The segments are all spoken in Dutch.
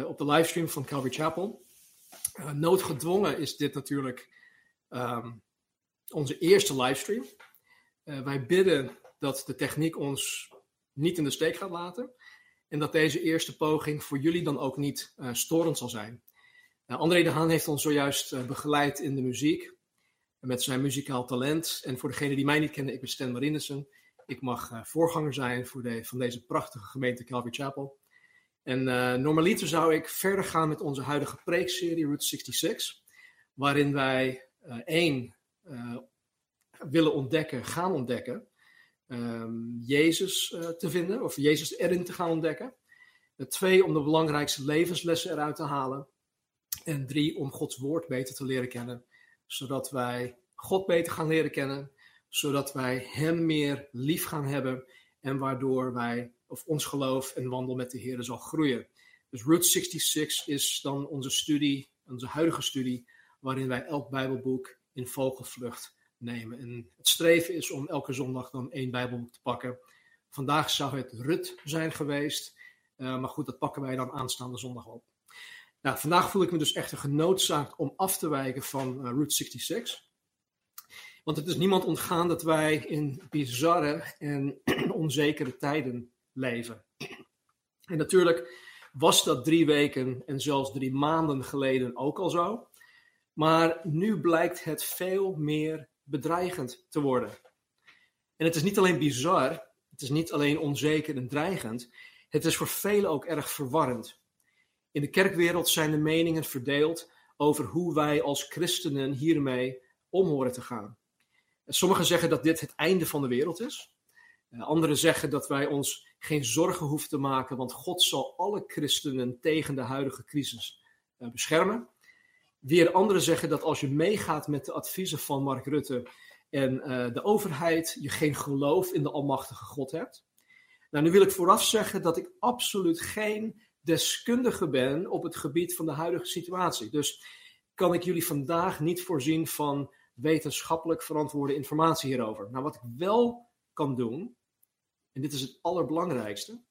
op de livestream van Calvary Chapel. Uh, noodgedwongen is dit natuurlijk um, onze eerste livestream. Uh, wij bidden dat de techniek ons niet in de steek gaat laten en dat deze eerste poging voor jullie dan ook niet storend zal zijn. André de Haan heeft ons zojuist begeleid in de muziek met zijn muzikaal talent. En voor degenen die mij niet kennen, ik ben Stan Marinissen. Ik mag uh, voorganger zijn voor de, van deze prachtige gemeente Calvary Chapel. En uh, normaliter zou ik verder gaan met onze huidige preekserie Route 66, waarin wij uh, één willen ontdekken, gaan ontdekken, um, Jezus te vinden, of Jezus erin te gaan ontdekken. twee, om de belangrijkste levenslessen eruit te halen. En drie, om Gods woord beter te leren kennen, zodat wij God beter gaan leren kennen zodat wij Hem meer lief gaan hebben en waardoor wij, of ons geloof en wandel met de Heer zal groeien. Dus Route 66 is dan onze studie, onze huidige studie, waarin wij elk Bijbelboek in vogelvlucht nemen. En het streven is om elke zondag dan één Bijbelboek te pakken. Vandaag zou het Rut zijn geweest, uh, maar goed, dat pakken wij dan aanstaande zondag op. Nou, vandaag voel ik me dus echt genoodzaakt om af te wijken van uh, Route 66. Want het is niemand ontgaan dat wij in bizarre en onzekere tijden leven. En natuurlijk was dat drie weken en zelfs drie maanden geleden ook al zo. Maar nu blijkt het veel meer bedreigend te worden. En het is niet alleen bizar, het is niet alleen onzeker en dreigend, het is voor velen ook erg verwarrend. In de kerkwereld zijn de meningen verdeeld over hoe wij als christenen hiermee om horen te gaan. Sommigen zeggen dat dit het einde van de wereld is. Eh, anderen zeggen dat wij ons geen zorgen hoeven te maken, want God zal alle christenen tegen de huidige crisis eh, beschermen. Weer anderen zeggen dat als je meegaat met de adviezen van Mark Rutte en uh, de overheid, je geen geloof in de Almachtige God hebt. Nou, nu wil ik vooraf zeggen dat ik absoluut geen deskundige ben op het gebied van de huidige situatie. Dus kan ik jullie vandaag niet voorzien van wetenschappelijk verantwoorde informatie hierover. Nou, wat ik wel kan doen, en dit is het allerbelangrijkste,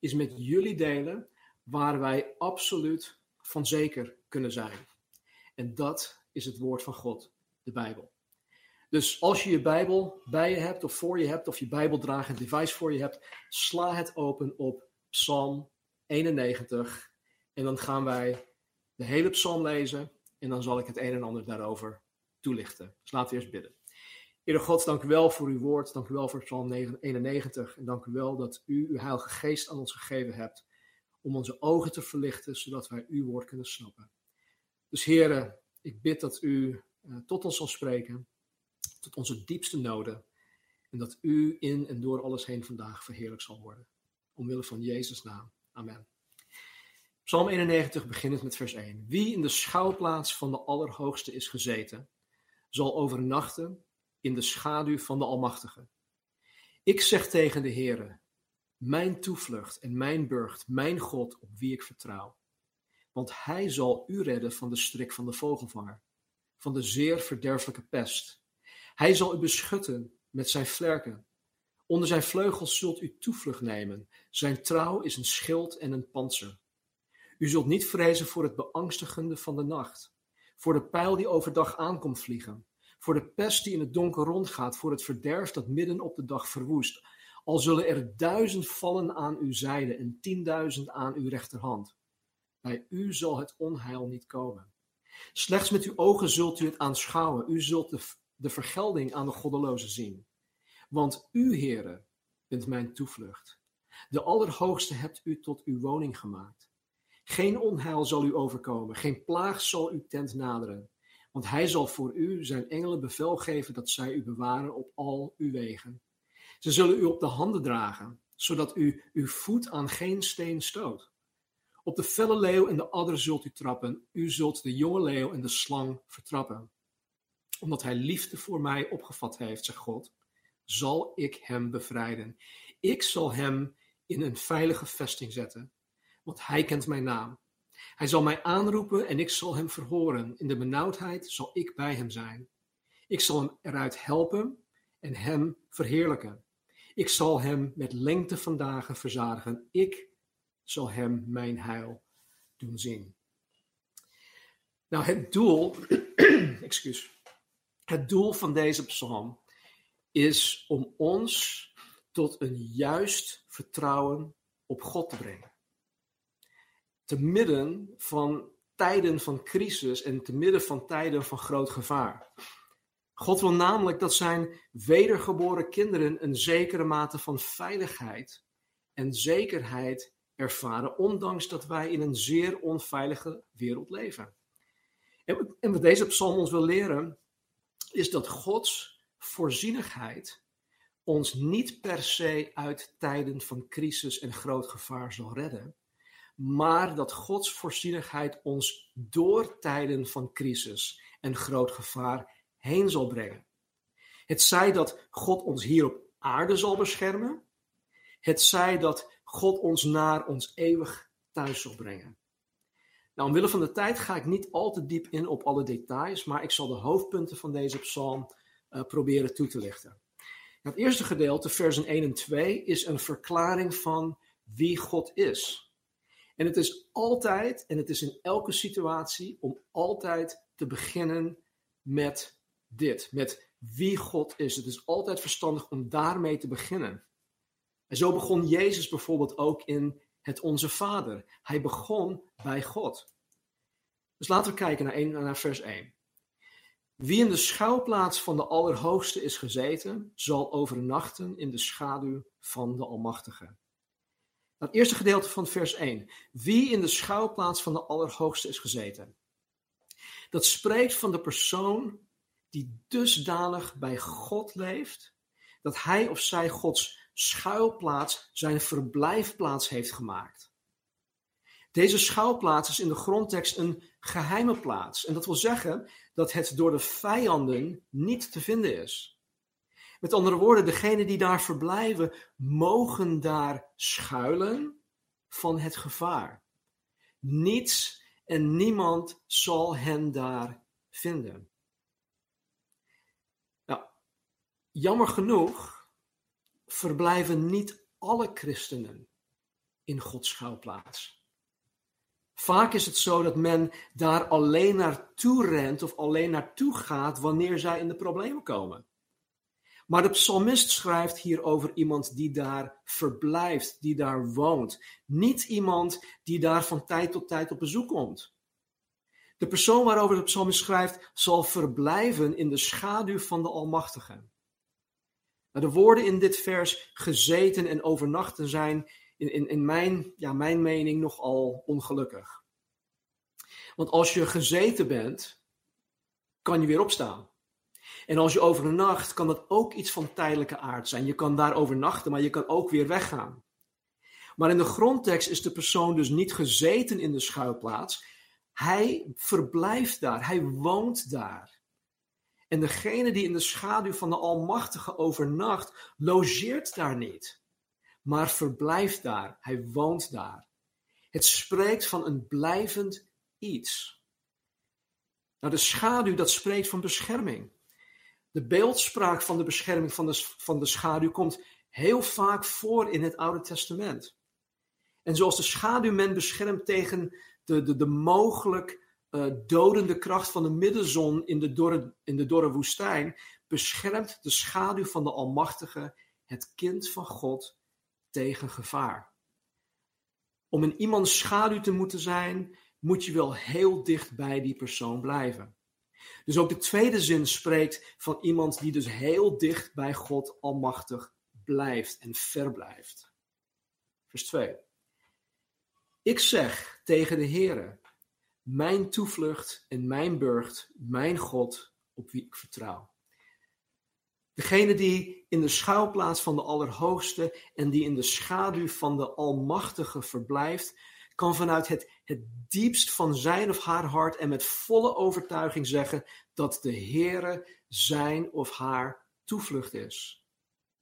is met jullie delen waar wij absoluut van zeker kunnen zijn. En dat is het woord van God, de Bijbel. Dus als je je Bijbel bij je hebt of voor je hebt, of je Bijbeldragend device voor je hebt, sla het open op Psalm 91. En dan gaan wij de hele psalm lezen en dan zal ik het een en ander daarover toelichten. Dus laten we eerst bidden. Heer God, dank u wel voor uw woord. Dank u wel voor Psalm 91. En dank u wel dat u uw Heilige Geest aan ons gegeven hebt. Om onze ogen te verlichten, zodat wij uw woord kunnen snappen. Dus Heer, ik bid dat u uh, tot ons zal spreken. Tot onze diepste noden. En dat u in en door alles heen vandaag verheerlijk zal worden. Omwille van Jezus' naam. Amen. Psalm 91 begint met vers 1. Wie in de schouwplaats van de Allerhoogste is gezeten zal overnachten in de schaduw van de Almachtige. Ik zeg tegen de Heere, mijn toevlucht en mijn burcht, mijn God op wie ik vertrouw. Want hij zal u redden van de strik van de vogelvanger, van de zeer verderfelijke pest. Hij zal u beschutten met zijn vlerken. Onder zijn vleugels zult u toevlucht nemen. Zijn trouw is een schild en een panzer. U zult niet vrezen voor het beangstigende van de nacht voor de pijl die overdag aankomt vliegen, voor de pest die in het donker rondgaat, voor het verderf dat midden op de dag verwoest. Al zullen er duizend vallen aan uw zijde en tienduizend aan uw rechterhand. Bij u zal het onheil niet komen. Slechts met uw ogen zult u het aanschouwen. U zult de, de vergelding aan de goddelozen zien. Want u, Heere, bent mijn toevlucht. De Allerhoogste hebt u tot uw woning gemaakt. Geen onheil zal u overkomen, geen plaag zal uw tent naderen. Want hij zal voor u zijn engelen bevel geven dat zij u bewaren op al uw wegen. Ze zullen u op de handen dragen, zodat u uw voet aan geen steen stoot. Op de felle leeuw en de adder zult u trappen. U zult de jonge leeuw en de slang vertrappen. Omdat hij liefde voor mij opgevat heeft, zegt God, zal ik hem bevrijden. Ik zal hem in een veilige vesting zetten, want hij kent mijn naam. Hij zal mij aanroepen en ik zal hem verhoren. In de benauwdheid zal ik bij hem zijn. Ik zal hem eruit helpen en hem verheerlijken. Ik zal hem met lengte van dagen verzadigen. Ik zal hem mijn heil doen zien. Nou, het doel, excuus, het doel van deze psalm is om ons tot een juist vertrouwen op God te brengen. Te midden van tijden van crisis en te midden van tijden van groot gevaar. God wil namelijk dat zijn wedergeboren kinderen een zekere mate van veiligheid en zekerheid ervaren, ondanks dat wij in een zeer onveilige wereld leven. En wat deze psalm ons wil leren, is dat Gods voorzienigheid ons niet per se uit tijden van crisis en groot gevaar zal redden, maar dat Gods voorzienigheid ons door tijden van crisis en groot gevaar heen zal brengen. Het zij dat God ons hier op aarde zal beschermen, het zij dat God ons naar ons eeuwig thuis zal brengen. Nou, omwille van de tijd ga ik niet al te diep in op alle details, maar ik zal de hoofdpunten van deze psalm uh, proberen toe te lichten. Het eerste gedeelte, versen 1 en 2, is een verklaring van wie God is. En het is altijd, en het is in elke situatie, om altijd te beginnen met dit, met wie God is. Het is altijd verstandig om daarmee te beginnen. En zo begon Jezus bijvoorbeeld ook in het Onze Vader. Hij begon bij God. Dus laten we kijken naar, 1, naar vers 1. Wie in de schouwplaats van de Allerhoogste is gezeten, zal overnachten in de schaduw van de Almachtige. Het eerste gedeelte van vers 1. Wie in de schouwplaats van de Allerhoogste is gezeten. Dat spreekt van de persoon die dusdanig bij God leeft, dat hij of zij Gods schuilplaats zijn verblijfplaats heeft gemaakt. Deze schuilplaats is in de grondtekst een geheime plaats. En dat wil zeggen dat het door de vijanden niet te vinden is. Met andere woorden, degenen die daar verblijven, mogen daar schuilen van het gevaar. Niets en niemand zal hen daar vinden. Nou, jammer genoeg verblijven niet alle christenen in Gods schuilplaats. Vaak is het zo dat men daar alleen naartoe rent of alleen naartoe gaat wanneer zij in de problemen komen. Maar de psalmist schrijft hier over iemand die daar verblijft, die daar woont. Niet iemand die daar van tijd tot tijd op bezoek komt. De persoon waarover de psalmist schrijft zal verblijven in de schaduw van de Almachtige. Nou, de woorden in dit vers gezeten en overnachten zijn in, in, in mijn, ja, mijn mening nogal ongelukkig. Want als je gezeten bent, kan je weer opstaan. En als je overnacht, kan dat ook iets van tijdelijke aard zijn. Je kan daar overnachten, maar je kan ook weer weggaan. Maar in de grondtekst is de persoon dus niet gezeten in de schuilplaats. Hij verblijft daar, hij woont daar. En degene die in de schaduw van de Almachtige overnacht, logeert daar niet maar verblijft daar. Hij woont daar. Het spreekt van een blijvend iets. Nou, de schaduw, dat spreekt van bescherming. De beeldspraak van de bescherming van de, van de schaduw komt heel vaak voor in het Oude Testament. En zoals de schaduw men beschermt tegen de, de, de mogelijk uh, dodende kracht van de middenzon in de, dorre, in de dorre woestijn, beschermt de schaduw van de Almachtige het kind van God tegen gevaar. Om in iemands schaduw te moeten zijn, moet je wel heel dicht bij die persoon blijven. Dus ook de tweede zin spreekt van iemand die dus heel dicht bij God Almachtig blijft en verblijft. Vers 2. Ik zeg tegen de Heere, mijn toevlucht en mijn burcht, mijn God, op wie ik vertrouw. Degene die in de schuilplaats van de Allerhoogste en die in de schaduw van de Almachtige verblijft, kan vanuit het, het diepst van zijn of haar hart en met volle overtuiging zeggen dat de Heere zijn of haar toevlucht is.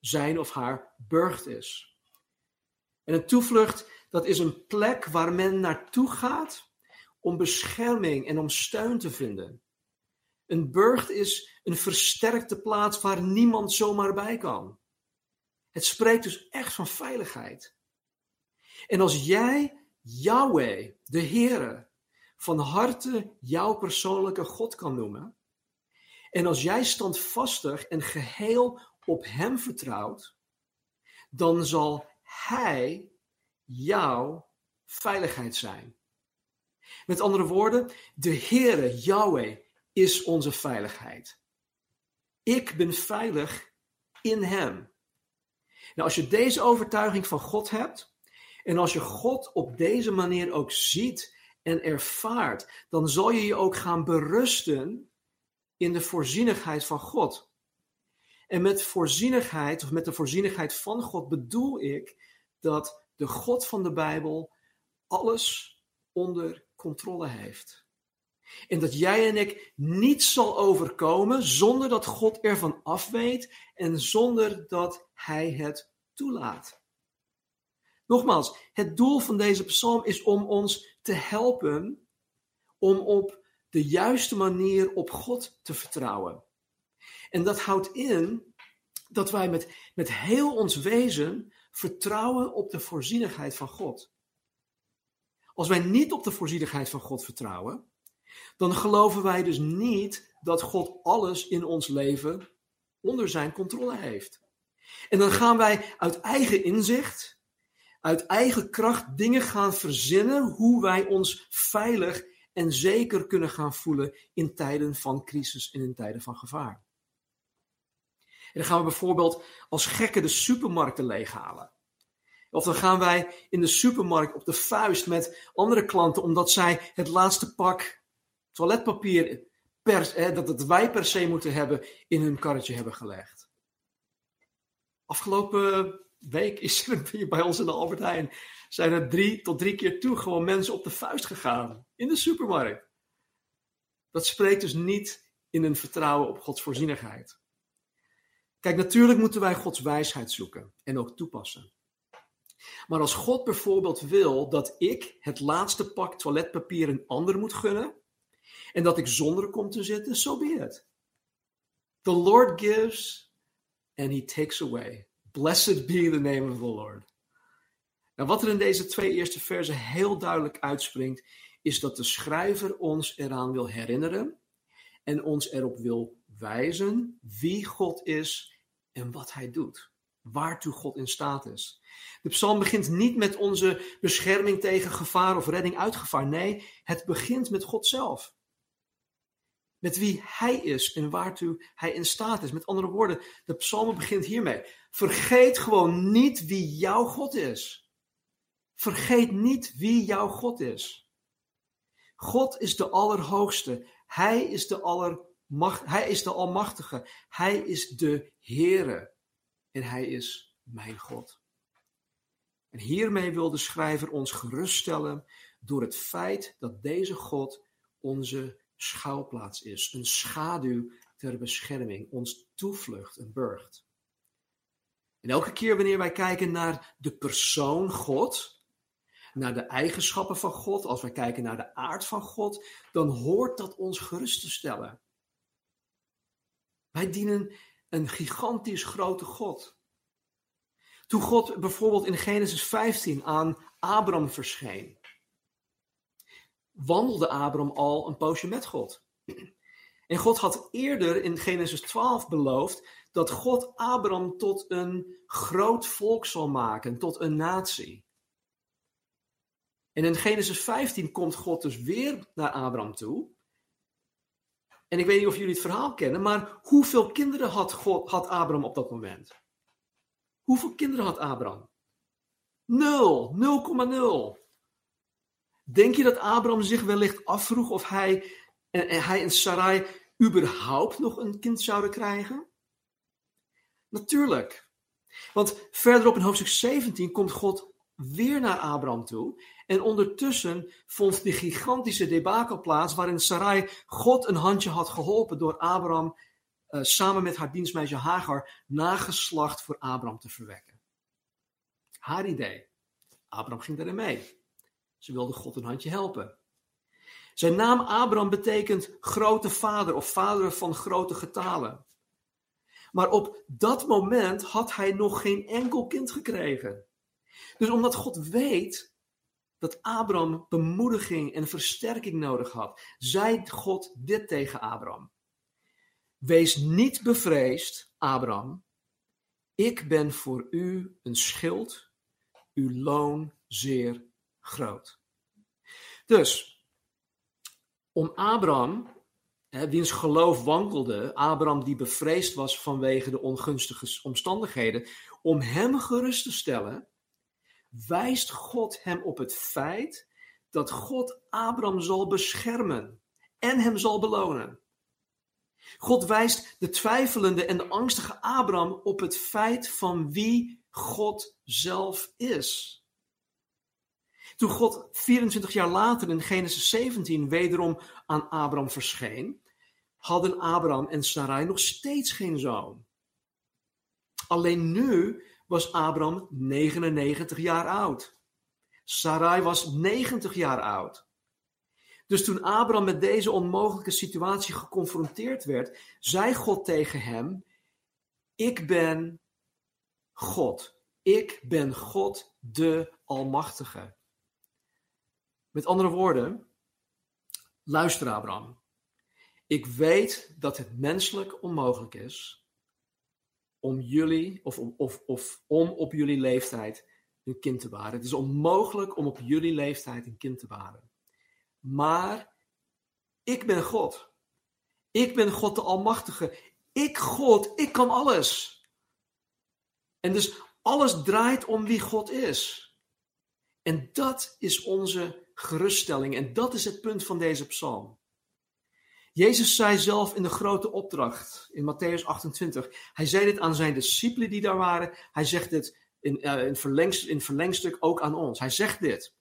Zijn of haar burcht is. En een toevlucht, dat is een plek waar men naartoe gaat om bescherming en om steun te vinden. Een burcht is een versterkte plaats waar niemand zomaar bij kan. Het spreekt dus echt van veiligheid. En als jij Yahweh, de Heere, van harte jouw persoonlijke God kan noemen, en als jij standvastig en geheel op Hem vertrouwt, dan zal Hij jouw veiligheid zijn. Met andere woorden, de Heere, Yahweh, is onze veiligheid. Ik ben veilig in Hem. Nou, als je deze overtuiging van God hebt, en als je God op deze manier ook ziet en ervaart, dan zal je je ook gaan berusten in de voorzienigheid van God. En met voorzienigheid, of met de voorzienigheid van God, bedoel ik dat de God van de Bijbel alles onder controle heeft. En dat jij en ik niets zal overkomen zonder dat God ervan afweet en zonder dat Hij het toelaat. Nogmaals, het doel van deze psalm is om ons te helpen om op de juiste manier op God te vertrouwen. En dat houdt in dat wij met, met heel ons wezen vertrouwen op de voorzienigheid van God. Als wij niet op de voorzienigheid van God vertrouwen, dan geloven wij dus niet dat God alles in ons leven onder zijn controle heeft. En dan gaan wij uit eigen inzicht, uit eigen kracht dingen gaan verzinnen hoe wij ons veilig en zeker kunnen gaan voelen in tijden van crisis en in tijden van gevaar. En dan gaan we bijvoorbeeld als gekken de supermarkten leeghalen. Of dan gaan wij in de supermarkt op de vuist met andere klanten omdat zij het laatste pak toiletpapier per, dat het wij per se moeten hebben in hun karretje hebben gelegd. Afgelopen week is er bij ons in de Albert Heijn zijn er drie tot drie keer toe gewoon mensen op de vuist gegaan in de supermarkt. Dat spreekt dus niet in een vertrouwen op Gods voorzienigheid. Kijk, natuurlijk moeten wij Gods wijsheid zoeken en ook toepassen. Maar als God bijvoorbeeld wil dat ik het laatste pak toiletpapier een ander moet gunnen en dat ik zonder kom te zitten, so be it. The Lord gives and he takes away. Blessed be the name of the Lord. Nou, wat er in deze twee eerste versen heel duidelijk uitspringt, is dat de schrijver ons eraan wil herinneren en ons erop wil wijzen wie God is en wat hij doet. Waartoe God in staat is. De psalm begint niet met onze bescherming tegen gevaar of redding uit gevaar. Nee, het begint met God zelf. Met wie hij is en waartoe hij in staat is. Met andere woorden, de psalm begint hiermee. Vergeet gewoon niet wie jouw God is. Vergeet niet wie jouw God is. God is de Allerhoogste. Hij is de, allermacht, hij is de Almachtige. Hij is de Heere. En hij is mijn God. En hiermee wil de schrijver ons geruststellen door het feit dat deze God onze schuilplaats is. Een schaduw ter bescherming, ons toevlucht, een burcht. En elke keer wanneer wij kijken naar de persoon God, naar de eigenschappen van God, als wij kijken naar de aard van God, dan hoort dat ons gerust te stellen. Wij dienen een gigantisch grote God. Toen God bijvoorbeeld in Genesis 15 aan Abram verscheen, wandelde Abram al een poosje met God. En God had eerder in Genesis 12 beloofd dat God Abram tot een groot volk zal maken, tot een natie. En in Genesis 15 komt God dus weer naar Abraham toe. En ik weet niet of jullie het verhaal kennen, maar hoeveel kinderen had, God, had Abraham op dat moment? Hoeveel kinderen had Abraham? Nul, 0,0. Denk je dat Abraham zich wellicht afvroeg of hij en, en hij en Sarai überhaupt nog een kind zouden krijgen? Natuurlijk. Want verderop in hoofdstuk 17 komt God weer naar Abraham toe. En ondertussen vond die gigantische debakel plaats waarin Sarai God een handje had geholpen door Abraham uh, samen met haar dienstmeisje Hagar nageslacht voor Abraham te verwekken. Haar idee. Abraham ging daarin mee. Ze wilde God een handje helpen. Zijn naam Abraham betekent grote vader of vader van grote getalen. Maar op dat moment had hij nog geen enkel kind gekregen. Dus omdat God weet dat Abraham bemoediging en versterking nodig had, zei God dit tegen Abraham. Wees niet bevreesd, Abraham. Ik ben voor u een schild, uw loon zeer groot. Dus, om Abraham, hè, wiens geloof wankelde, Abraham die bevreesd was vanwege de ongunstige omstandigheden, om hem gerust te stellen, wijst God hem op het feit dat God Abraham zal beschermen en hem zal belonen. God wijst de twijfelende en de angstige Abraham op het feit van wie God zelf is. Toen God 24 jaar later in Genesis 17 wederom aan Abraham verscheen, hadden Abraham en Sarai nog steeds geen zoon. Alleen nu was Abraham 99 jaar oud. Sarai was 90 jaar oud. Dus toen Abraham met deze onmogelijke situatie geconfronteerd werd, zei God tegen hem: Ik ben God. Ik ben God de Almachtige. Met andere woorden, luister Abraham. Ik weet dat het menselijk onmogelijk is om jullie, of, of, of om op jullie leeftijd een kind te baren. Het is onmogelijk om op jullie leeftijd een kind te baren. Maar ik ben God. Ik ben God de Almachtige. Ik, God, ik kan alles. En dus alles draait om wie God is. En dat is onze geruststelling. En dat is het punt van deze psalm. Jezus zei zelf in de grote opdracht in Matthäus 28. Hij zei dit aan zijn discipelen die daar waren. Hij zegt dit in, uh, in, verlengst, in verlengstuk ook aan ons. Hij zegt dit.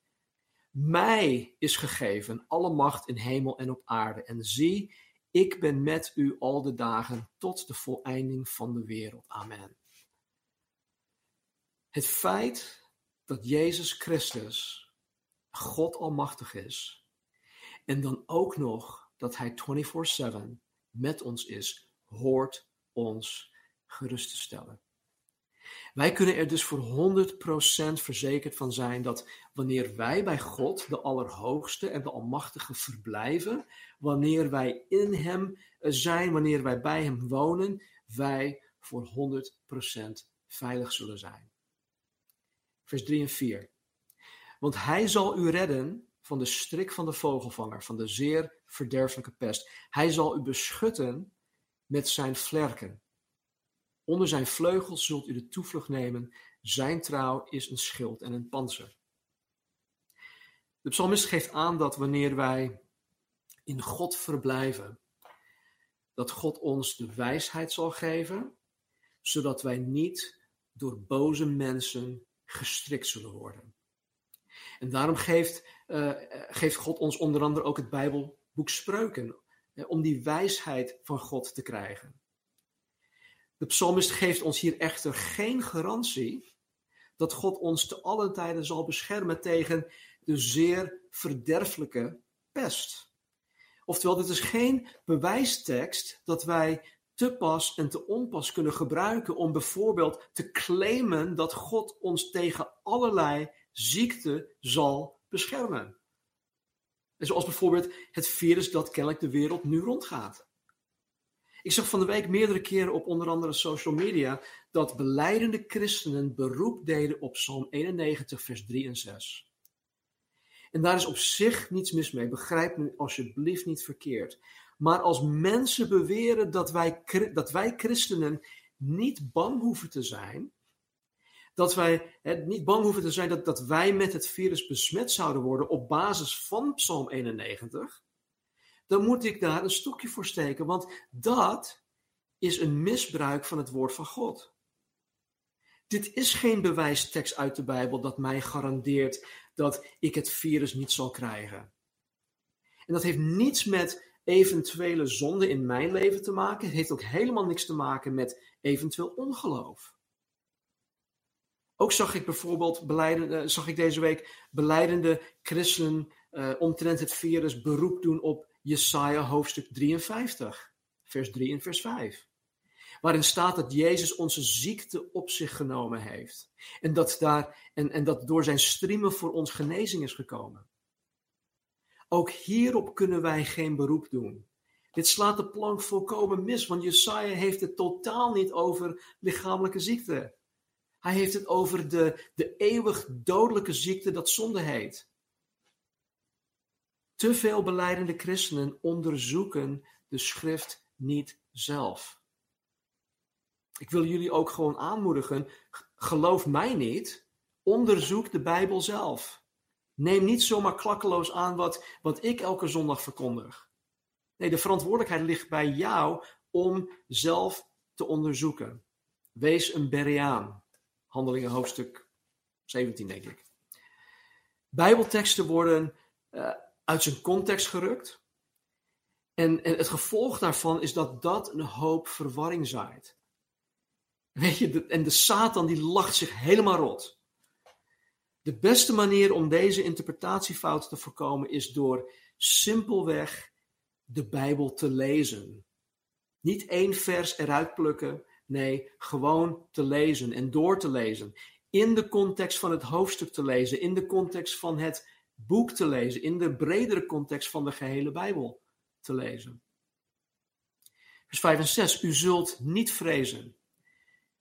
Mij is gegeven alle macht in hemel en op aarde. En zie, ik ben met u al de dagen tot de voleinding van de wereld. Amen. Het feit dat Jezus Christus God almachtig is en dan ook nog dat Hij 24/7 met ons is, hoort ons gerust te stellen. Wij kunnen er dus voor 100% verzekerd van zijn dat wanneer wij bij God, de Allerhoogste en de Almachtige, verblijven, wanneer wij in Hem zijn, wanneer wij bij Hem wonen, wij voor 100% veilig zullen zijn. Vers 3 en 4. Want Hij zal u redden van de strik van de vogelvanger, van de zeer verderfelijke pest. Hij zal u beschutten met zijn vlerken. Onder zijn vleugels zult u de toevlucht nemen. Zijn trouw is een schild en een panzer. De psalmist geeft aan dat wanneer wij in God verblijven, dat God ons de wijsheid zal geven, zodat wij niet door boze mensen gestrikt zullen worden. En daarom geeft, uh, geeft God ons onder andere ook het Bijbelboek Spreuken, om die wijsheid van God te krijgen. De psalmist geeft ons hier echter geen garantie dat God ons te allen tijden zal beschermen tegen de zeer verderfelijke pest. Oftewel, dit is geen bewijstekst dat wij te pas en te onpas kunnen gebruiken om bijvoorbeeld te claimen dat God ons tegen allerlei ziekte zal beschermen. En zoals bijvoorbeeld het virus dat kennelijk de wereld nu rondgaat. Ik zag van de week meerdere keren op onder andere social media dat beleidende christenen beroep deden op Psalm 91, vers 3 en 6. En daar is op zich niets mis mee, begrijp me alsjeblieft niet verkeerd. Maar als mensen beweren dat wij, dat wij christenen niet bang hoeven te zijn, dat wij niet bang hoeven te zijn dat, dat wij met het virus besmet zouden worden op basis van Psalm 91, dan moet ik daar een stokje voor steken, want dat is een misbruik van het woord van God. Dit is geen bewijstekst uit de Bijbel dat mij garandeert dat ik het virus niet zal krijgen. En dat heeft niets met eventuele zonde in mijn leven te maken. Het heeft ook helemaal niks te maken met eventueel ongeloof. Ook zag ik bijvoorbeeld beleidende, zag ik deze week beleidende christenen uh, omtrent het virus beroep doen op Jesaja hoofdstuk 53, vers 3 en vers 5. Waarin staat dat Jezus onze ziekte op zich genomen heeft. En dat, daar, en, en dat door zijn striemen voor ons genezing is gekomen. Ook hierop kunnen wij geen beroep doen. Dit slaat de plank volkomen mis, want Jesaja heeft het totaal niet over lichamelijke ziekte. Hij heeft het over de, de eeuwig dodelijke ziekte dat zonde heet. Te veel beleidende christenen onderzoeken de schrift niet zelf. Ik wil jullie ook gewoon aanmoedigen, geloof mij niet, onderzoek de Bijbel zelf. Neem niet zomaar klakkeloos aan wat, wat ik elke zondag verkondig. Nee, de verantwoordelijkheid ligt bij jou om zelf te onderzoeken. Wees een Bereaan. Handelingen hoofdstuk 17, denk ik. Bijbelteksten worden uh, uit zijn context gerukt. En, en het gevolg daarvan is dat dat een hoop verwarring zaait. Weet je, en de Satan die lacht zich helemaal rot. De beste manier om deze interpretatiefouten te voorkomen is door simpelweg de Bijbel te lezen. Niet één vers eruit plukken, nee, gewoon te lezen en door te lezen. In de context van het hoofdstuk te lezen, in de context van het boek te lezen, in de bredere context van de gehele Bijbel te lezen. Vers 5 en 6. U zult niet vrezen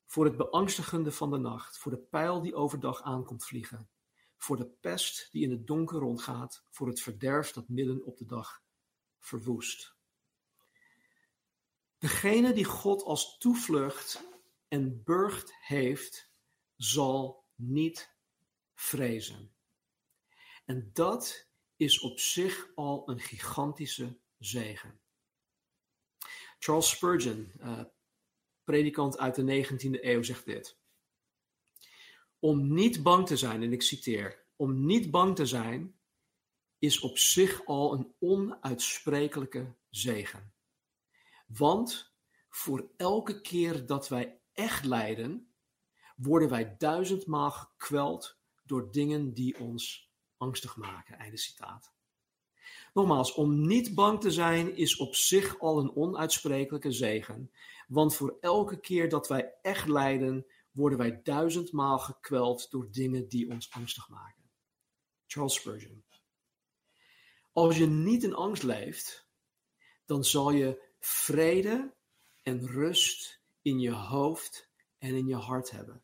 voor het beangstigende van de nacht, voor de pijl die overdag aankomt vliegen, voor de pest die in het donker rondgaat, voor het verderf dat midden op de dag verwoest. Degene die God als toevlucht en burcht heeft, zal niet vrezen. En dat is op zich al een gigantische zegen. Charles Spurgeon, uh, predikant uit de 19e eeuw, zegt dit. Om niet bang te zijn, en ik citeer, om niet bang te zijn is op zich al een onuitsprekelijke zegen. Want voor elke keer dat wij echt lijden, worden wij duizendmaal gekweld door dingen die ons angstig maken. Einde citaat. Nogmaals, om niet bang te zijn is op zich al een onuitsprekelijke zegen. Want voor elke keer dat wij echt lijden, worden wij duizendmaal gekweld door dingen die ons angstig maken. Charles Spurgeon. Als je niet in angst leeft, dan zal je vrede en rust in je hoofd en in je hart hebben.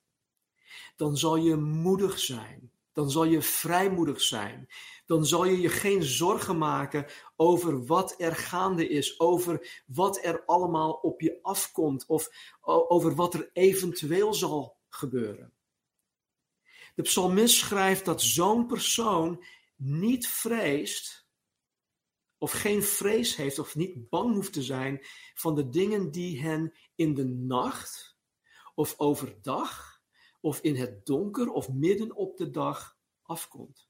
Dan zal je moedig zijn. Dan zal je vrijmoedig zijn. Dan zal je je geen zorgen maken over wat er gaande is, over wat er allemaal op je afkomt of over wat er eventueel zal gebeuren. De psalmist schrijft dat zo'n persoon niet vreest of geen vrees heeft of niet bang hoeft te zijn van de dingen die hen in de nacht of overdag of in het donker of midden op de dag afkomt.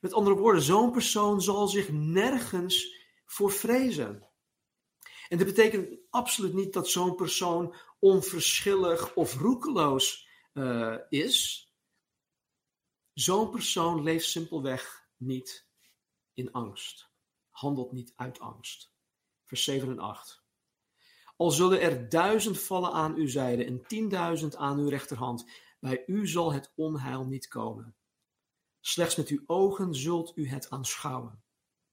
Met andere woorden, zo'n persoon zal zich nergens voor vrezen. En dat betekent absoluut niet dat zo'n persoon onverschillig of roekeloos uh, is. Zo'n persoon leeft simpelweg niet in angst handelt niet uit angst. Vers 7 en 8. Al zullen er duizend vallen aan uw zijde en tienduizend aan uw rechterhand, bij u zal het onheil niet komen. Slechts met uw ogen zult u het aanschouwen.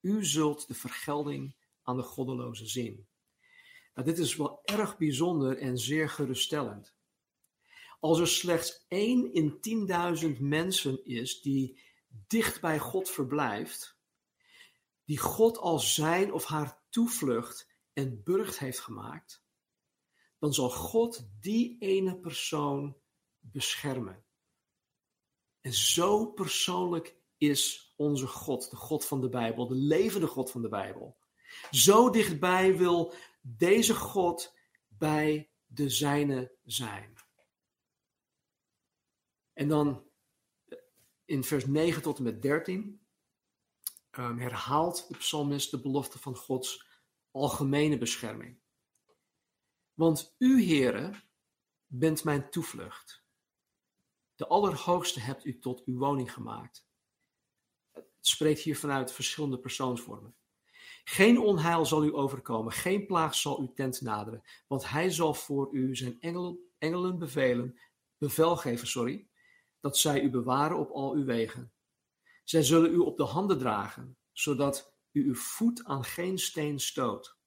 U zult de vergelding aan de goddeloze zien. Nou, dit is wel erg bijzonder en zeer geruststellend. Als er slechts één in tienduizend mensen is die dicht bij God verblijft, die God als zijn of haar toevlucht en burcht heeft gemaakt, dan zal God die ene persoon beschermen. En zo persoonlijk is onze God, de God van de Bijbel, de levende God van de Bijbel. Zo dichtbij wil deze God bij de zijne zijn. En dan in vers 9 tot en met 13 um, herhaalt de psalmist de belofte van Gods algemene bescherming. Want u, heren, bent mijn toevlucht. De Allerhoogste hebt u tot uw woning gemaakt. Het spreekt hier vanuit verschillende persoonsvormen. Geen onheil zal u overkomen, geen plaag zal uw tent naderen, want hij zal voor u zijn engelen, engelen bevelen, bevel geven, sorry, dat zij u bewaren op al uw wegen. Zij zullen u op de handen dragen, zodat u uw voet aan geen steen stoot.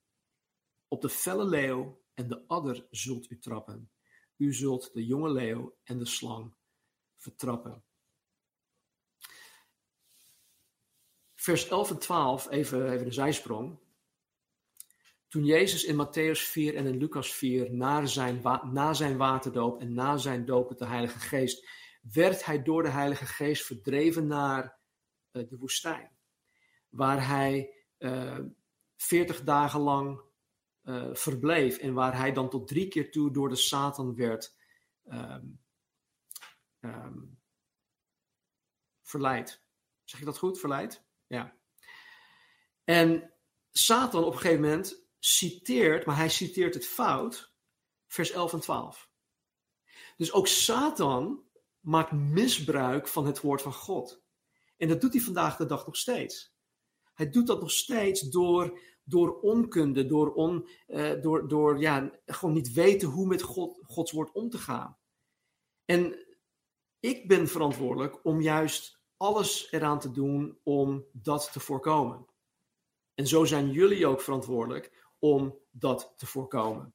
Op de felle leeuw en de adder zult u trappen. U zult de jonge leeuw en de slang vertrappen. Vers 11 en 12, even, even de zijsprong. Toen Jezus in Matthäus 4 en in Lucas 4 na zijn, na zijn waterdoop en na zijn doop met de Heilige Geest, werd hij door de Heilige Geest verdreven naar de woestijn. Waar hij uh, eh, 40 dagen lang uh, verbleef en waar hij dan tot drie keer toe door de Satan werd um, um, verleid. Zeg ik dat goed? Verleid? Ja. En Satan op een gegeven moment citeert, maar hij citeert het fout, vers 11 en 12. Dus ook Satan maakt misbruik van het woord van God. En dat doet hij vandaag de dag nog steeds. Hij doet dat nog steeds door, door onkunde, door, on, uh, door, door ja, gewoon niet weten hoe met God, Gods woord om te gaan. En ik ben verantwoordelijk om juist alles eraan te doen om dat te voorkomen. En zo zijn jullie ook verantwoordelijk om dat te voorkomen.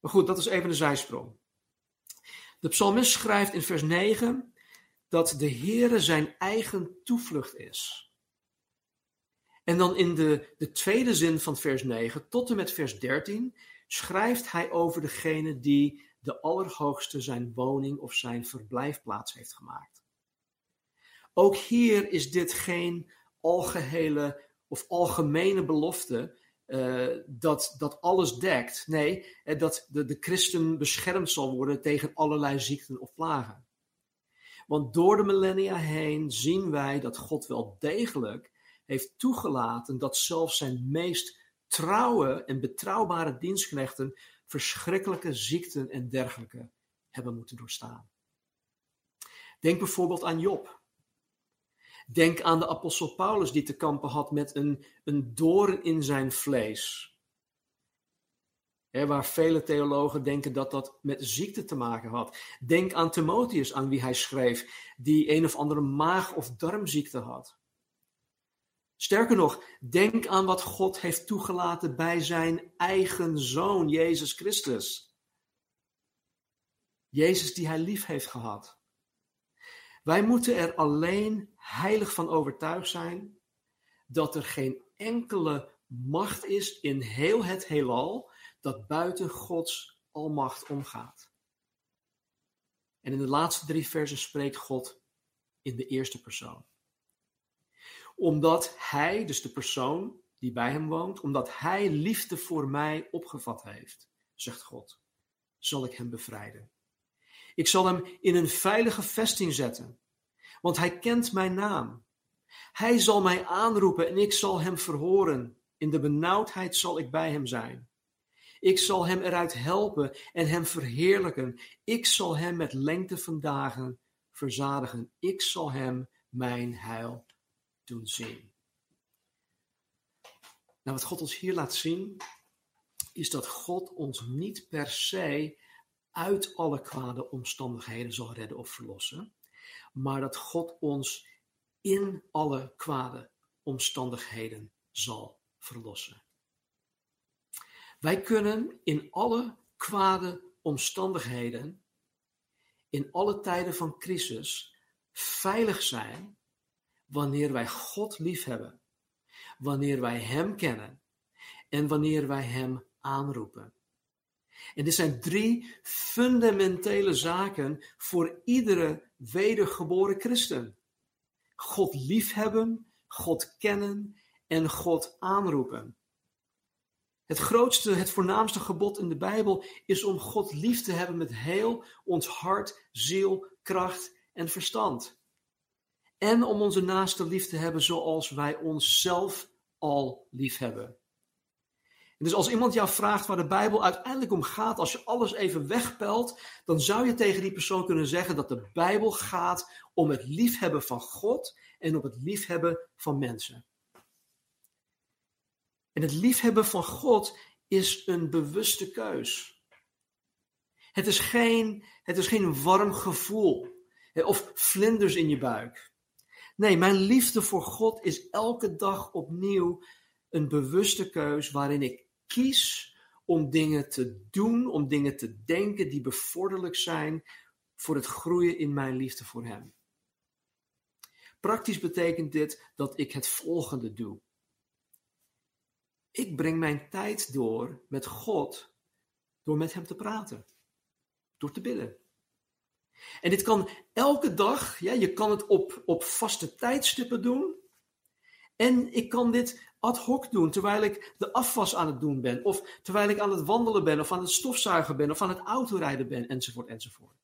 Maar goed, dat is even een zijsprong. De psalmist schrijft in vers 9 dat de Heere zijn eigen toevlucht is. En dan in de, de tweede zin van vers 9 tot en met vers 13 schrijft hij over degene die de Allerhoogste zijn woning of zijn verblijfplaats heeft gemaakt. Ook hier is dit geen algehele of algemene belofte uh, dat, dat alles dekt. Nee, uh, dat de, de christen beschermd zal worden tegen allerlei ziekten of plagen. Want door de millennia heen zien wij dat God wel degelijk heeft toegelaten dat zelfs zijn meest trouwe en betrouwbare dienstknechten verschrikkelijke ziekten en dergelijke hebben moeten doorstaan. Denk bijvoorbeeld aan Job. Denk aan de apostel Paulus die te kampen had met een, een doorn in zijn vlees. Waar vele theologen denken dat dat met ziekte te maken had. Denk aan Timotheus, aan wie hij schreef, die een of andere maag- of darmziekte had. Sterker nog, denk aan wat God heeft toegelaten bij zijn eigen zoon, Jezus Christus. Jezus die hij lief heeft gehad. Wij moeten er alleen heilig van overtuigd zijn dat er geen enkele macht is in heel het heelal dat buiten Gods almacht omgaat. En in de laatste drie versen spreekt God in de eerste persoon. Omdat Hij, dus de persoon die bij hem woont, omdat Hij liefde voor mij opgevat heeft, zegt God, zal ik hem bevrijden. Ik zal hem in een veilige vesting zetten, want hij kent mijn naam. Hij zal mij aanroepen en ik zal hem verhoren. In de benauwdheid zal ik bij hem zijn. Ik zal hem eruit helpen en hem verheerlijken. Ik zal hem met lengte van dagen verzadigen. Ik zal hem mijn heil doen zien. Nou, wat God ons hier laat zien, is dat God ons niet per se uit alle kwade omstandigheden zal redden of verlossen, maar dat God ons in alle kwade omstandigheden zal verlossen. Wij kunnen in alle kwade omstandigheden, in alle tijden van crisis, veilig zijn wanneer wij God liefhebben, wanneer wij Hem kennen en wanneer wij Hem aanroepen. En dit zijn drie fundamentele zaken voor iedere wedergeboren christen. God liefhebben, God kennen en God aanroepen. Het grootste, het voornaamste gebod in de Bijbel is om God lief te hebben met heel ons hart, ziel, kracht en verstand. En om onze naaste lief te hebben zoals wij onszelf al lief hebben. Dus als iemand jou vraagt waar de Bijbel uiteindelijk om gaat, als je alles even wegpelt, dan zou je tegen die persoon kunnen zeggen dat de Bijbel gaat om het liefhebben van God en om het liefhebben van mensen. En het liefhebben van God is een bewuste keus. Het is geen, het is geen warm gevoel of vlinders in je buik. Nee, mijn liefde voor God is elke dag opnieuw een bewuste keus waarin ik kies om dingen te doen, om dingen te denken die bevorderlijk zijn voor het groeien in mijn liefde voor Hem. Praktisch betekent dit dat ik het volgende doe. Ik breng mijn tijd door met God door met Hem te praten, door te bidden. En dit kan elke dag, ja, je kan het op, op vaste tijdstippen doen. En ik kan dit ad hoc doen terwijl ik de afwas aan het doen ben, of terwijl ik aan het wandelen ben, of aan het stofzuigen ben, of aan het autorijden ben, enzovoort, enzovoort.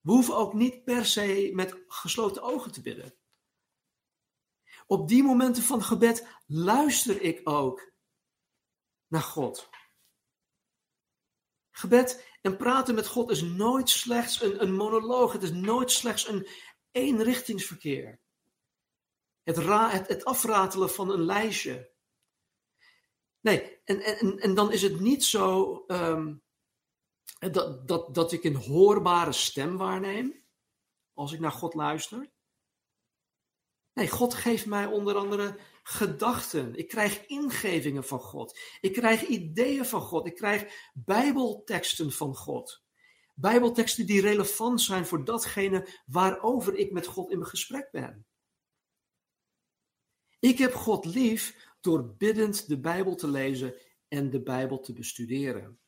We hoeven ook niet per se met gesloten ogen te bidden. Op die momenten van gebed luister ik ook naar God. Gebed en praten met God is nooit slechts een, monoloog. Het is nooit slechts een eenrichtingsverkeer. Het, ra het, het afratelen van een lijstje. Nee, en, en, en dan is het niet zo um, dat, dat, dat ik een hoorbare stem waarneem als ik naar God luister. Nee, God geeft mij onder andere gedachten. Ik krijg ingevingen van God. Ik krijg ideeën van God. Ik krijg Bijbelteksten van God. Bijbelteksten die relevant zijn voor datgene waarover ik met God in gesprek ben. Ik heb God lief door biddend de Bijbel te lezen en de Bijbel te bestuderen.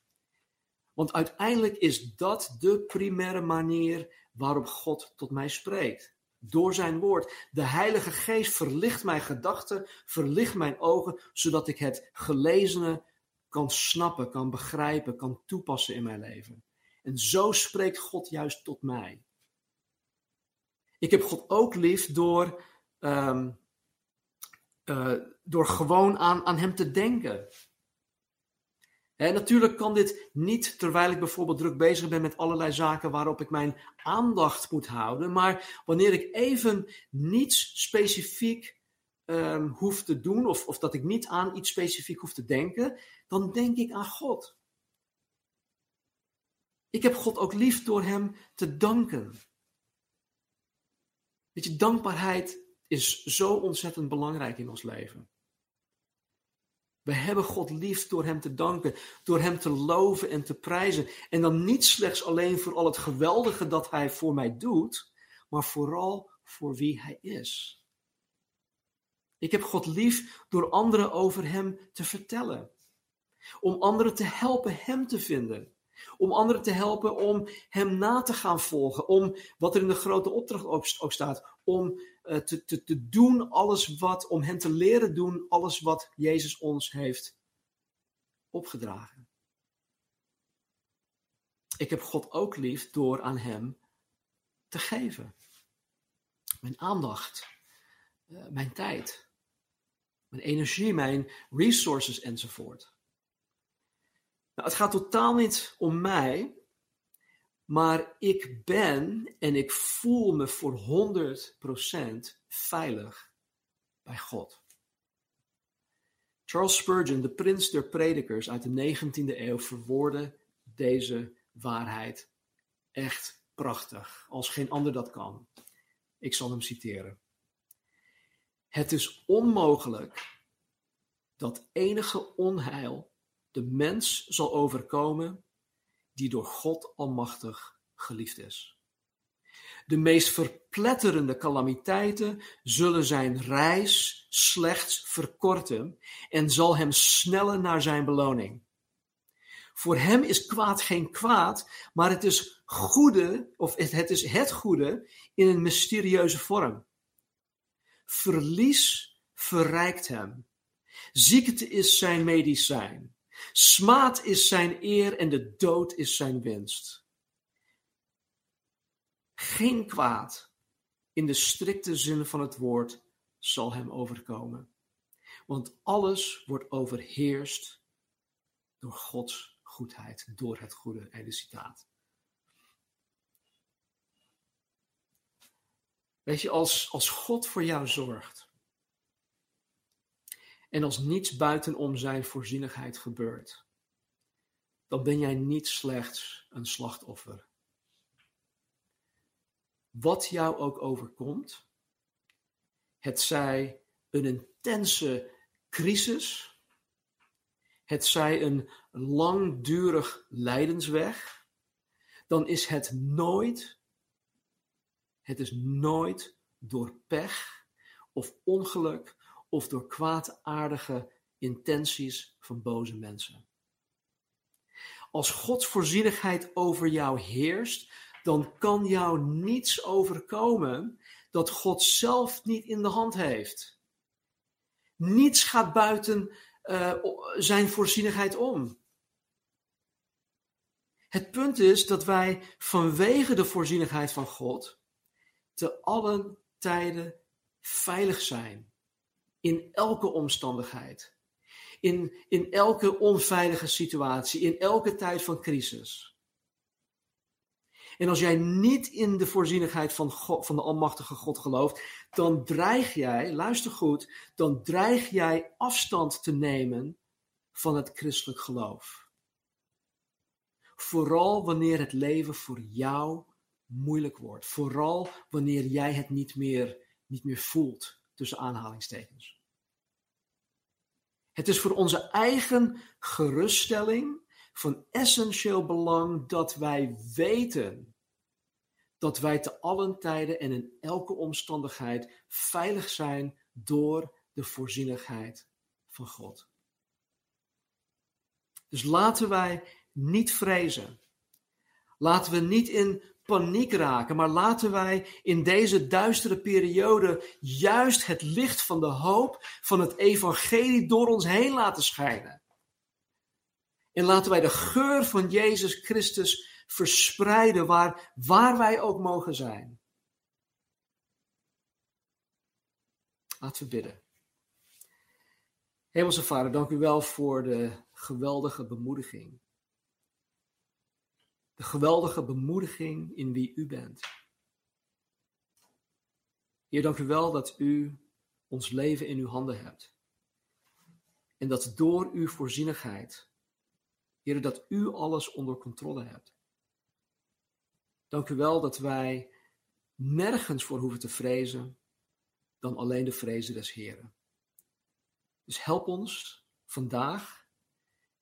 Want uiteindelijk is dat de primaire manier waarop God tot mij spreekt. Door zijn woord. De Heilige Geest verlicht mijn gedachten, verlicht mijn ogen, zodat ik het gelezene kan snappen, kan begrijpen, kan toepassen in mijn leven. En zo spreekt God juist tot mij. Ik heb God ook lief door um, uh, door gewoon aan, aan Hem te denken. En natuurlijk kan dit niet terwijl ik bijvoorbeeld druk bezig ben met allerlei zaken waarop ik mijn aandacht moet houden. Maar wanneer ik even niets specifiek um, hoef te doen, of, of dat ik niet aan iets specifiek hoef te denken, dan denk ik aan God. Ik heb God ook lief door Hem te danken. Weet je, dankbaarheid is zo ontzettend belangrijk in ons leven. We hebben God lief door Hem te danken, door Hem te loven en te prijzen. En dan niet slechts alleen voor al het geweldige dat Hij voor mij doet, maar vooral voor wie Hij is. Ik heb God lief door anderen over Hem te vertellen. Om anderen te helpen Hem te vinden. Om anderen te helpen om Hem na te gaan volgen. Om wat er in de grote opdracht ook, staat. Om te, te, te doen alles wat, om Hem te leren doen alles wat Jezus ons heeft opgedragen. Ik heb God ook lief door aan Hem te geven. Mijn aandacht, uh, mijn tijd, mijn energie, mijn resources enzovoort. Nou, het gaat totaal niet om mij, maar ik ben en ik voel me voor 100% veilig bij God. Charles Spurgeon, de prins der predikers uit de 19e eeuw, verwoordde deze waarheid echt prachtig, als geen ander dat kan. Ik zal hem citeren. Het is onmogelijk dat enige onheil de mens zal overkomen die door God Almachtig geliefd is. De meest verpletterende calamiteiten zullen zijn reis slechts verkorten en zal hem snellen naar zijn beloning. Voor hem is kwaad geen kwaad, maar het is goede, of het is het goede in een mysterieuze vorm. Verlies verrijkt hem. Ziekte is zijn medicijn. Smaad is zijn eer en de dood is zijn winst. Geen kwaad, in de strikte zin van het woord, zal hem overkomen. Want alles wordt overheerst door Gods goedheid, door het goede. Einde citaat. Weet je, als, als God voor jou zorgt en als niets buitenom zijn voorzienigheid gebeurt, dan ben jij niet slechts een slachtoffer. Wat jou ook overkomt, het zij een intense crisis, het zij een langdurig lijdensweg, dan is het nooit, het is nooit door pech of ongeluk of door kwaadaardige intenties van boze mensen. Als Gods voorzienigheid over jou heerst, dan kan jou niets overkomen dat God zelf niet in de hand heeft. Niets gaat buiten uh, zijn voorzienigheid om. Het punt is dat wij vanwege de voorzienigheid van God te allen tijden veilig zijn. In elke omstandigheid. In, in elke onveilige situatie. In elke tijd van crisis. En als jij niet in de voorzienigheid van, van de Almachtige God gelooft, dan dreig jij, luister goed, dan dreig jij afstand te nemen van het christelijk geloof. Vooral wanneer het leven voor jou moeilijk wordt. Vooral wanneer jij het niet meer, niet meer voelt, tussen aanhalingstekens. Het is voor onze eigen geruststelling van essentieel belang dat wij weten dat wij te allen tijden en in elke omstandigheid veilig zijn door de voorzienigheid van God. Dus laten wij niet vrezen. Laten we niet in paniek raken, maar laten wij in deze duistere periode juist het licht van de hoop van het evangelie door ons heen laten schijnen. En laten wij de geur van Jezus Christus verspreiden waar, waar wij ook mogen zijn. Laten we bidden. Hemelse Vader, dank u wel voor de geweldige bemoediging. De geweldige bemoediging in wie u bent. Heer, dank u wel dat u ons leven in uw handen hebt. En dat door uw voorzienigheid, Heer, dat u alles onder controle hebt. Dank u wel dat wij nergens voor hoeven te vrezen dan alleen de vrezen des Heren. Dus help ons vandaag,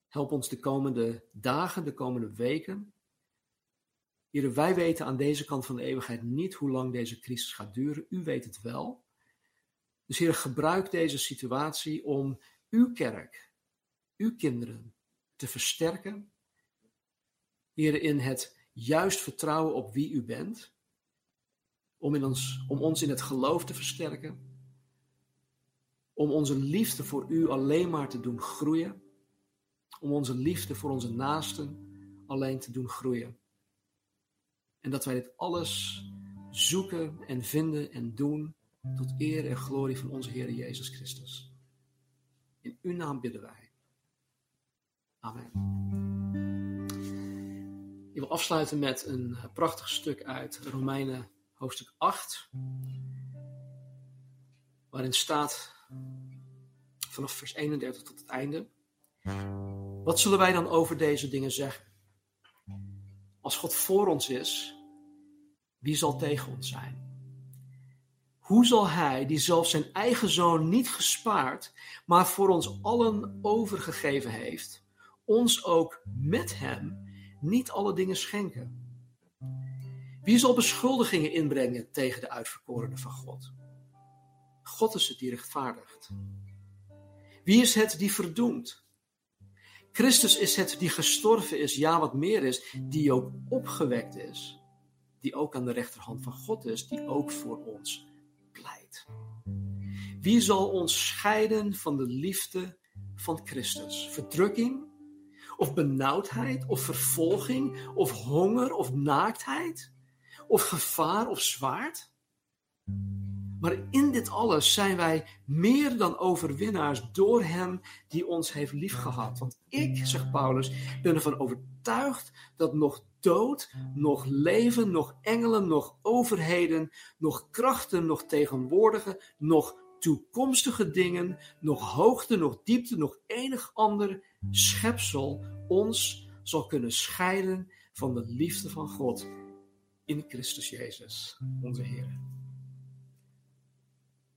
help ons de komende dagen, de komende weken. Heren, wij weten aan deze kant van de eeuwigheid niet hoe lang deze crisis gaat duren. U weet het wel. Dus Heer, gebruik deze situatie om uw kerk, uw kinderen te versterken. Heer, in het juist vertrouwen op wie u bent. Om, in ons, om ons in het geloof te versterken. Om onze liefde voor u alleen maar te doen groeien. Om onze liefde voor onze naasten alleen te doen groeien. En dat wij dit alles zoeken en vinden en doen tot eer en glorie van onze Heer Jezus Christus. In uw naam bidden wij. Amen. Ik wil afsluiten met een eh, prachtig stuk uit Romeinen hoofdstuk 8, waarin staat vanaf vers 31 tot het einde. Wat zullen wij dan over deze dingen zeggen? Als God voor ons is, wie zal tegen ons zijn? Hoe zal Hij, die zelfs zijn eigen zoon niet gespaard, maar voor ons allen overgegeven heeft, ons ook met Hem niet alle dingen schenken? Wie zal beschuldigingen inbrengen tegen de uitverkorenen van God? God is het die rechtvaardigt. Wie is het die verdoemt? Christus is het die gestorven is, ja wat meer is, die ook opgewekt is, die ook aan de rechterhand van God is, die ook voor ons pleit. Wie zal ons scheiden van de liefde van Christus? Verdrukking of benauwdheid, of vervolging, of honger, of naaktheid, of gevaar of zwaard. Maar in dit alles zijn wij meer dan overwinnaars door Hem die ons heeft liefgehad. Want ik, zegt Paulus, ben ervan overtuigd dat nog dood, nog leven, nog engelen, nog overheden, nog krachten, nog tegenwoordige, nog toekomstige dingen, nog hoogte, nog diepte, nog enig ander schepsel ons zal kunnen scheiden van de liefde van God in Christus Jezus, onze Heer.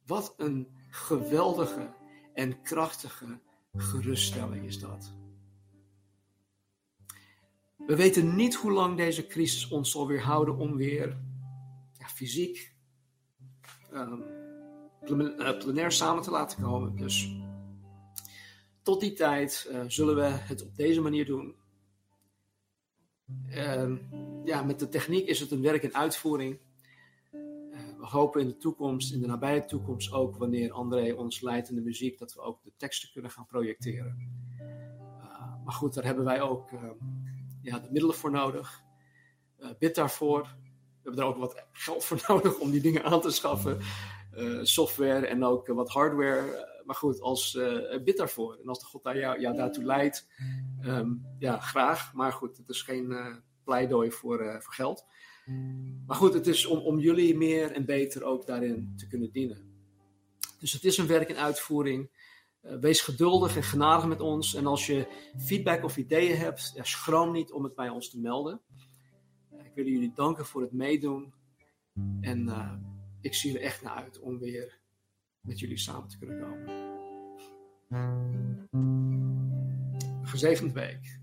Wat een geweldige en krachtige geruststelling is dat. We weten niet hoe lang deze crisis ons zal weerhouden om weer ja, fysiek um, plenair samen te laten komen. Dus tot die tijd uh, zullen we het op deze manier doen. Uh, ja, met de techniek is het een werk in uitvoering. Hopen in de toekomst, in de nabije toekomst ook, wanneer André ons leidt in de muziek, dat we ook de teksten kunnen gaan projecteren. maar goed, daar hebben wij ook ehm, ja, de middelen voor nodig. Uh, bid daarvoor. We hebben er ook wat geld voor nodig om die dingen aan te schaffen. Software en ook wat hardware. Maar goed, als bid daarvoor. En als de God daar jou, daartoe leidt, um, ja, graag. Maar goed, het is geen pleidooi voor, voor geld. Maar goed, het is om, om jullie meer en beter ook daarin te kunnen dienen. Dus het is een werk in uitvoering. Uh, wees geduldig en genadig met ons. En als je feedback of ideeën hebt, schroom niet om het bij ons te melden. Uh, ik wil jullie danken voor het meedoen. En uh, ik zie er echt naar uit om weer met jullie samen te kunnen komen. Gezegend week.